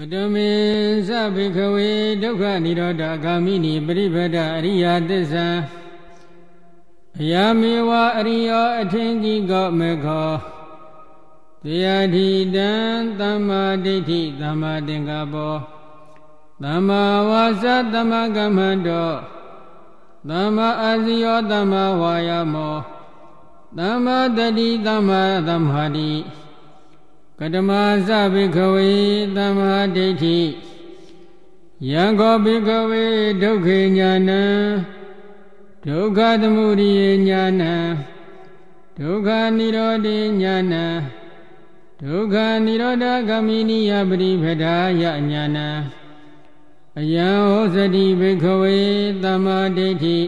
ကတမေသဗိခဝေဒုက္ခនិရောဓဂ ामि နိပရိပဒအရိယသစ္စာအယမေဝအရိယောအထင်ကြီးကောမေခောတရားဓိတံသမ္မာဒိဋ္ဌိသမ္မာသင်္ကပ္ပောသမ္မာဝါစာသမ္မာကမ္မန္တောသမ္မာအာဇီယောသမ္မာဝါယာမောသမ္မာတတိသမ္မာသမ္မာတိ ကတမသဗိခဝေသမ္မာဒိဋ္ဌိယံခောဘိခဝေဒုက္ခေညာနံဒုက္ခသမုဒိယညာနံဒုက္ခនិရောဓေညာနံဒုက္ခនិရောဓဂမိနိယပရိပဒါယညာနံအယံဟောစတိဘိခဝေသမ္မာဒိဋ္ဌိ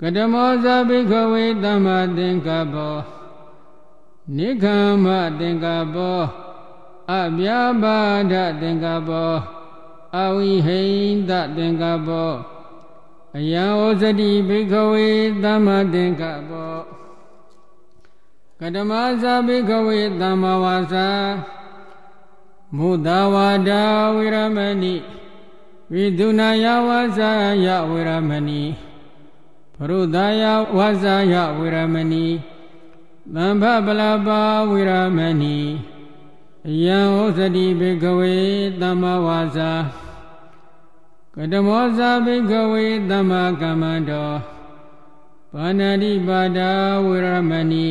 ကတမောဇဘိခဝေသမ္မာသင်္ကပ္ပော နိခမ္မသင်္ကပ္ပောအပြာပါဒသင်္ကပ္ပောအဝိဟိန္ဒသင်္ကပ္ပောအယံဩဇတိဘိခဝေသမ္မာသင်္ကပ္ပောကတမသဘိခဝေသမ္မာဝါစာမုဒဝါဒဝိရမဏိဝိဒုနာယဝါစာယဝိရမဏိပရုဒာယဝါစာယဝိရမဏိ သံဖပလပါဝိရမဏိအယံဩဇတိဘေကဝေသမ္မာဝါစာကတမောဇာဘေကဝေသမ္မာကမ္မန္တောပါဏာတိပါဒာဝိရမဏိ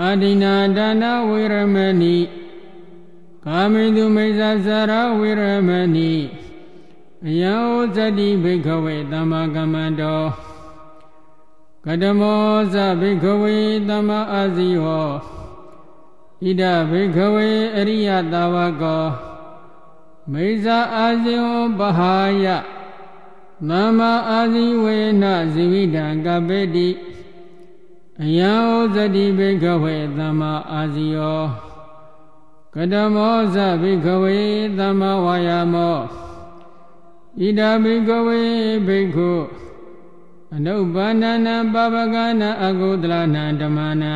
အာဒိနာဒါနဝိရမဏိကာမိတုမိစ္ဆာစရဝိရမဏိအယံဩဇတိဘေကဝေသမ္မာကမ္မန္တော ကတမောဇဘိခဝေသမ္မာအာဇီဟောဣဒဘိခဝေအရိယတာဝကောမိဇာအာဇီဟောပဟာယသမ္မာအာဇီဝေနဇိဝိတံကပေတိအယံဩဇတိဘိခဝေသမ္မာအာဇီယောကတမောဇဘိခဝေသမ္မာဝါယာမောဣဒဘိခဝေဘိက္ခု အနုပါဏနာပပကနာအကုသလနာဓမ္မနာ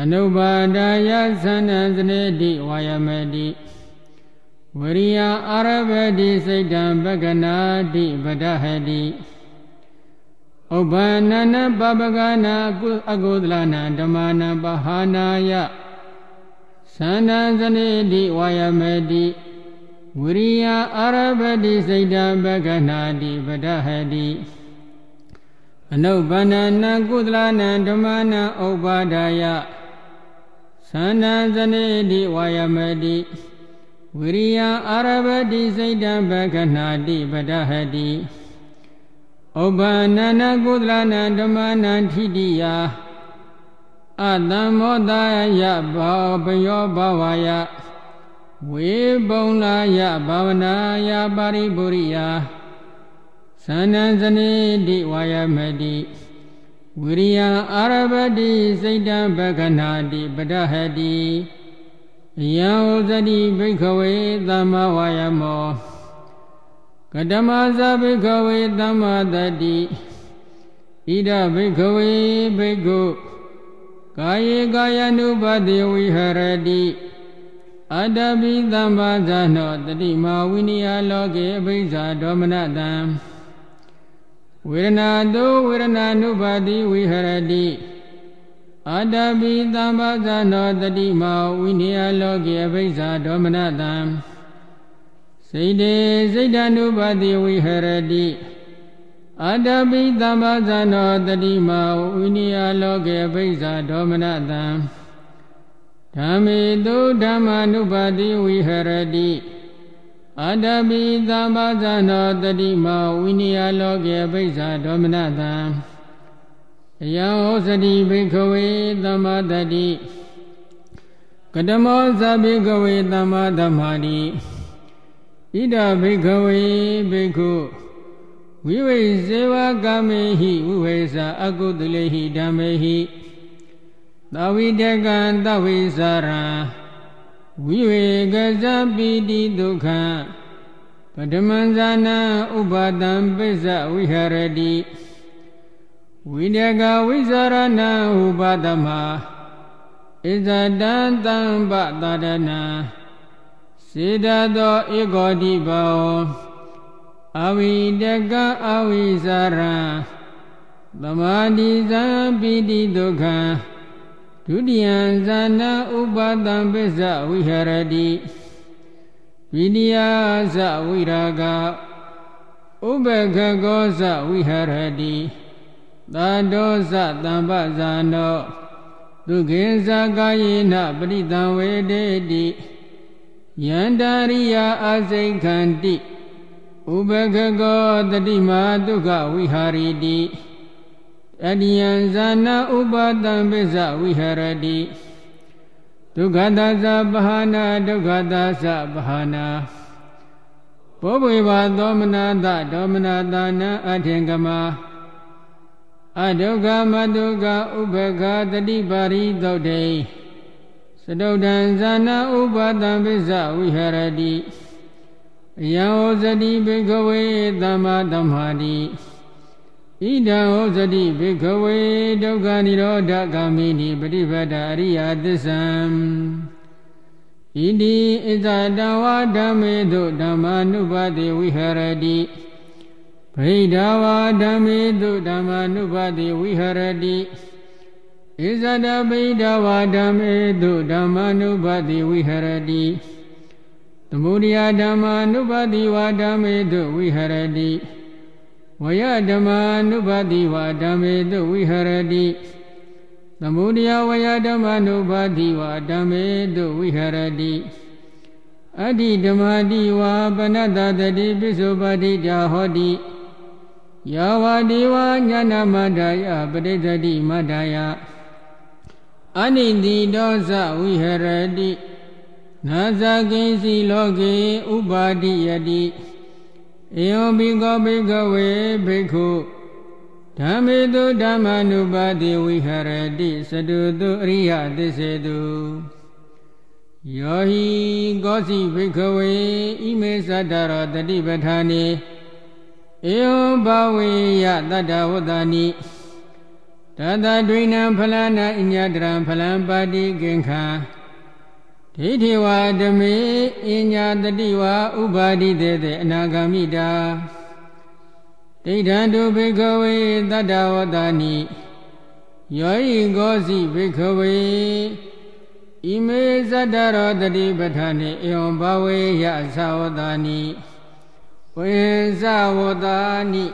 အနုပါဒာယသန္နစနေတိဝါယမတိဝရိယအာရဘတိစိတ်တံပကနာတိပဒဟတိဥပ္ပန္နပပကနာအကုသလနာဓမ္မနာပဟာနာယသန္နစနေတိဝါယမတိဝရိယအာရဘတိစိတ်တံပကနာတိပဒဟတိ အနုပန္နနာကုသလနာဓမ္မနာဥပ္ပါဒာယသန္နဇနေတိဝါယမတိဝိရိယအာရဘတိစိတ်တံဘဂနာတိပဒဟတိဥပ္ပန္နနာကုသလနာဓမ္မနာထိတိယအတံမောတယဘောပယောဘဝယဝေပုံလာယဘာဝနာယပါရိပုရိယသ န္နံဇနေတိဝါယမတိဝိရိယအာရဘတိစိတ်တံပကနာတိပဒဟတိယံဥဇတိဘိခဝေသမ္မာဝါယမောကတမဇဘိခဝေသမ္မာတတိဣဒဘိခဝေဘိက္ခုကာယေကာယ ानु ပါတိဝိဟရတိအတ္တပိသမ္မာဇာနောတတိမာဝိနိယလောကေအဘိဇာဒေါမနတံ ဝေဒနာတုဝေဒနာနုပါတိဝိဟရတိအတ္တပိသမ္ပါဇာနောတတိမောဝိနိယလောကေအဘိဇာဒေါမနတံစိတ်တေစိတ်တ ानु ပါတိဝိဟရတိအတ္တပိသမ္ပါဇာနောတတိမောဝိနိယလောကေအဘိဇာဒေါမနတံဓမ္မေတုဓမ္မာနုပါတိဝိဟရတိ အတ္တပိသမ္ပါဇာနောတတိမောဝိနိယလောကေပိစ္ဆာဒေါမနတံအယံဩစတိဘိခဝေသမ္မာတတိကတမောဇဘိခဝေသမ္မာဓမ္မာတိဣဒဘိခဝေဘိက္ခုဝိဝိဇေဝကာမေဟိဝိဝေစာအကုသလေဟိဓမ္မေဟိသဝိတကံသဝိစာရံ ဝိဝေကဇပိတိဒုက္ခပထမံဇာနာဥပါဒံပိစ္ဆဝိဟရတိဝိတကဝိဇာရဏဥပါဒမဣဇတံတံပတရဏစေတသောဧကောတိဘောအဝိတကအဝိဇာရံသမာတိဇံပိတိဒုက္ခံ ဒုတိယံဇာနာဥပါဒံပစ္စဝိဟရတိဝိနိယသဝိရာဂဥပခကောသဝိဟရတိသာဒောသတံပဇာနောဒုခေသကာယေနပရိတံဝေတေတိယန္တာရိယအစိခန္တိဥပခကောတတိမာဒုက္ခဝိဟာရီတိ အတ္တယံဇာနာဥပါတံပစ္စဝိဟရတိဒုက္ခသသပဟာနာဒုက္ခသသပဟာနာဘောဘွေဘာသောမနာတဒေါမနာတာနံအထင်ကမာအဒုက္ခမဒုက္ခဥပက္ခတတိပါရိသုတ်တေစတုဒံဇာနာဥပါတံပစ္စဝိဟရတိယံဩဇတိဘိကဝေသမ္မာသမ္မာတိ ဣဒံဩဇတိဘိကဝေဒုက္ခនិရောဓဂာမိနိပฏิပဒအရိယသစ္ဆံဣတိဣဇတဝါဓမ္မေတုဓမ္မာနုပါတိဝိဟရတိဗိဓာဝါဓမ္မေတုဓမ္မာနုပါတိဝိဟရတိဣဇတဗိဓာဝါဓမ္မေတုဓမ္မာနုပါတိဝိဟရတိသမုဒိယဓမ္မာနုပါတိဝါဓမ္မေတုဝိဟရတိ ဝယဓမ္မာနုပါတိဝါဓမ္မေတုဝိဟရတိသမုဒယဝယဓမ္မာနုပါတိဝါဓမ္မေတုဝိဟရတိအတ္တိဓမ္မာတိဝါပနတတတိပိစုပါတိတာဟောတိယာဝတိဝါညာနာမန္တယပရိသတိမတ္တယအနိတိဒောဇဝိဟရတိနာဇကိစီလောကေဥပါတိယတိ ဧယံဘိကောဘိကဝေဘိက္ခုဓမ္မေတုဓမ္မာနုပါတိဝိဟရတိစတုတုအရိယသစ္စေတုယောဟိကောစီဘိကဝေဣမေသတ္တရောတတိပဋ္ဌာနေဧယံဘဝေယတတ္တဝတ္တနိတတဒွိနံဖလနာအညတရံဖလံပါတိကိင်္ခာ ဒိဋ္ဌိဝါဓမေအညာတတိဝါဥပါတိတေတေအနာဂာမိတာဒိဋ္ဌံတုဘိကဝေတတ္တဝတ္တနိယောဤကောစီဘိကဝေဣမေဇတ္တရောတတိပဋ္ဌာနေဧဝံဘဝေယသဝတ္တနိဝေဇဝတ္တနိ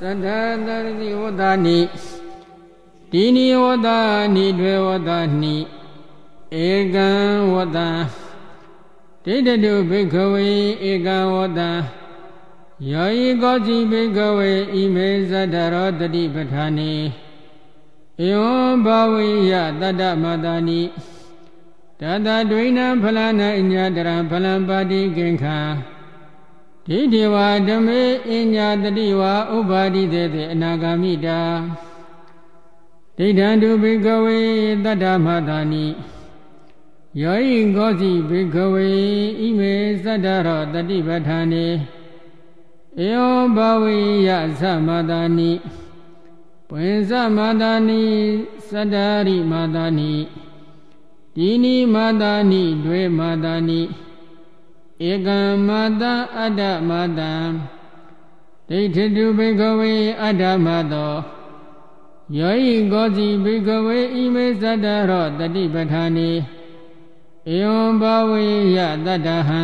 သတ္တတတိဝတ္တနိတိနိဝတ္တနိတွေဝတ္တနိ ဧကံဝတ္တဒိဋ္ဌတုဘိကဝေဧကံဝတ္တယောဤကောจิဘိကဝေဣမေဇတ္တရောတတိပဋ္ဌာနေဧဝံဘဝိယတတ္တမတာနိတတဒွိနံဖလနာအညာတရံဖလံပါတိကိင်္ခာဒိဋ္ဌိဝါဓမေအညာတတိဝါဥပါတိတေတေအနာဂာမိတာဒိဋ္ဌံတုဘိကဝေတတ္တမတာနိ ယောဤကောစီဘိကဝေဣမေသတ္တရောတတိပဋ္ဌာနေဧယောဘဝေယသမတာနိပွင်သမတာနိသတ္တရိမာတာနိဒီနိမာတာနိဒွေမာတာနိဧကံမာတာအတ္တမာတံဒိဋ္ဌတုဘိကဝေအတ္တမတောယောဤကောစီဘိကဝေဣမေသတ္တရောတတိပဋ္ဌာနေ ဧဝံဘဝေယတတ္တဟံ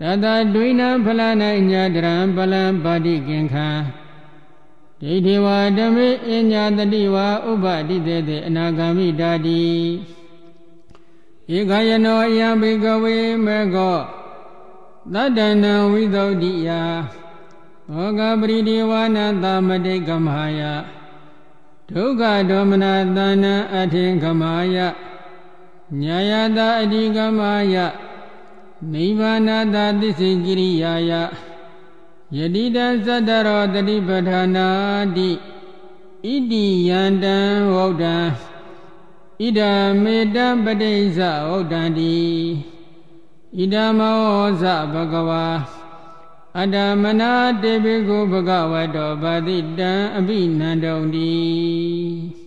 တတဒွိနံဖလနညာတရံပလံပါတိကင်္ခံဒိဋ္ဌိဝါဓမေအညာတတိဝါဥပတိတေတေအနာဂာမိတာတိဧကယနောယံဘိကဝေမေကောတတ္တနံဝိသုဒ္ဓိယဘောဂပရိဒီဝါနသမတိကမဟာယဒုက္ခဒေါမနသနံအထင်ကမာယ ညာယတာအဓိကမယနိဗ္ဗာနတာသစ္စေကိရိယာယယတိတသတ္တရောတတိပဋ္ဌာနာတိဣတိယန္တံဝௌဒံဣဒာမေတံပဋိစ္စဝௌဒံတိဣဒာမောဇဘဂဝါအတ္တမနာတေဘေကုဘဂဝတောဗာတိတံအဘိနန္တုံတိ